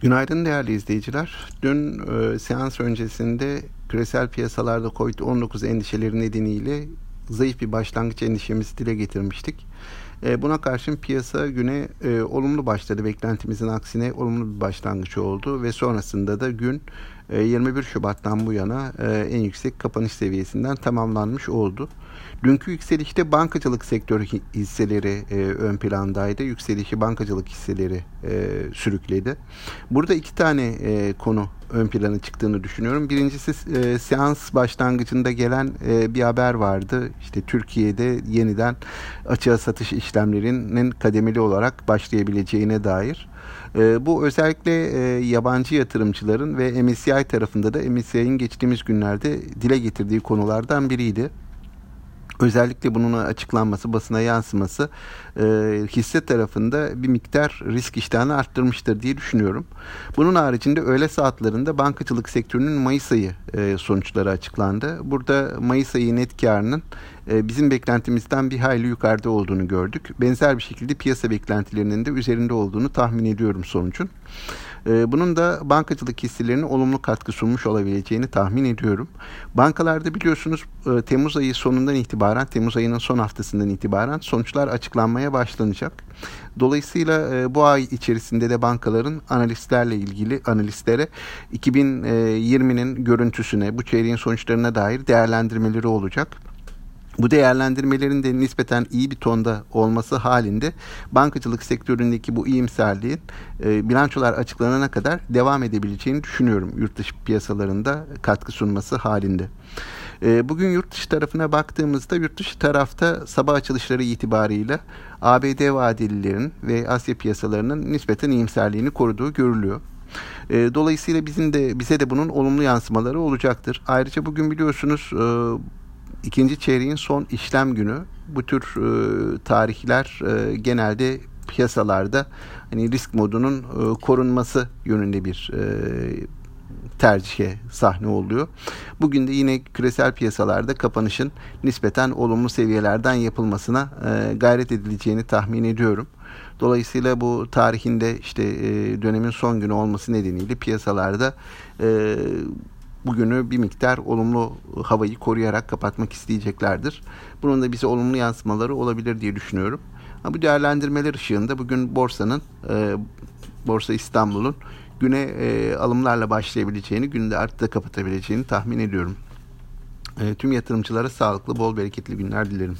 Günaydın değerli izleyiciler. Dün e, seans öncesinde küresel piyasalarda COVID-19 endişeleri nedeniyle zayıf bir başlangıç endişemizi dile getirmiştik. E, buna karşın piyasa güne e, olumlu başladı. Beklentimizin aksine olumlu bir başlangıç oldu ve sonrasında da gün 21 Şubat'tan bu yana e, en yüksek kapanış seviyesinden tamamlanmış oldu. Dünkü yükselişte bankacılık sektörü hisseleri e, ön plandaydı. Yükselişi bankacılık hisseleri e, sürükledi. Burada iki tane e, konu ön plana çıktığını düşünüyorum. Birincisi e, seans başlangıcında gelen e, bir haber vardı. İşte Türkiye'de yeniden açığa satış işlemlerinin kademeli olarak başlayabileceğine dair. E, bu özellikle e, yabancı yatırımcıların ve MSCI tarafında da MSCI'nin geçtiğimiz günlerde dile getirdiği konulardan biriydi. Özellikle bunun açıklanması, basına yansıması e, hisse tarafında bir miktar risk iştahını arttırmıştır diye düşünüyorum. Bunun haricinde öğle saatlerinde bankacılık sektörünün Mayıs ayı e, sonuçları açıklandı. Burada Mayıs ayı net karının e, bizim beklentimizden bir hayli yukarıda olduğunu gördük. Benzer bir şekilde piyasa beklentilerinin de üzerinde olduğunu tahmin ediyorum sonucun. E, bunun da bankacılık hisselerine olumlu katkı sunmuş olabileceğini tahmin ediyorum. Bankalarda biliyorsunuz e, Temmuz ayı sonundan itibaren, Temmuz ayının son haftasından itibaren sonuçlar açıklanmaya başlanacak. Dolayısıyla e, bu ay içerisinde de bankaların analistlerle ilgili analistlere 2020'nin görüntüsüne, bu çeyreğin sonuçlarına dair değerlendirmeleri olacak. Bu değerlendirmelerin de nispeten iyi bir tonda olması halinde bankacılık sektöründeki bu iyimserliğin e, bilançolar açıklanana kadar devam edebileceğini düşünüyorum yurt dışı piyasalarında katkı sunması halinde. E, bugün yurt dışı tarafına baktığımızda yurt dışı tarafta sabah açılışları itibarıyla ABD vadelilerin ve Asya piyasalarının nispeten iyimserliğini koruduğu görülüyor. E, dolayısıyla bizim de bize de bunun olumlu yansımaları olacaktır. Ayrıca bugün biliyorsunuz e, ikinci çeyreğin son işlem günü bu tür e, tarihler e, genelde piyasalarda hani risk modunun e, korunması yönünde bir e, tercihe sahne oluyor. Bugün de yine küresel piyasalarda kapanışın nispeten olumlu seviyelerden yapılmasına e, gayret edileceğini tahmin ediyorum. Dolayısıyla bu tarihinde işte e, dönemin son günü olması nedeniyle piyasalarda e, bugünü bir miktar olumlu havayı koruyarak kapatmak isteyeceklerdir. Bunun da bize olumlu yansımaları olabilir diye düşünüyorum. Ama bu değerlendirmeler ışığında bugün borsanın, e, Borsa İstanbul'un güne e, alımlarla başlayabileceğini, günde artıda kapatabileceğini tahmin ediyorum. E, tüm yatırımcılara sağlıklı, bol bereketli günler dilerim.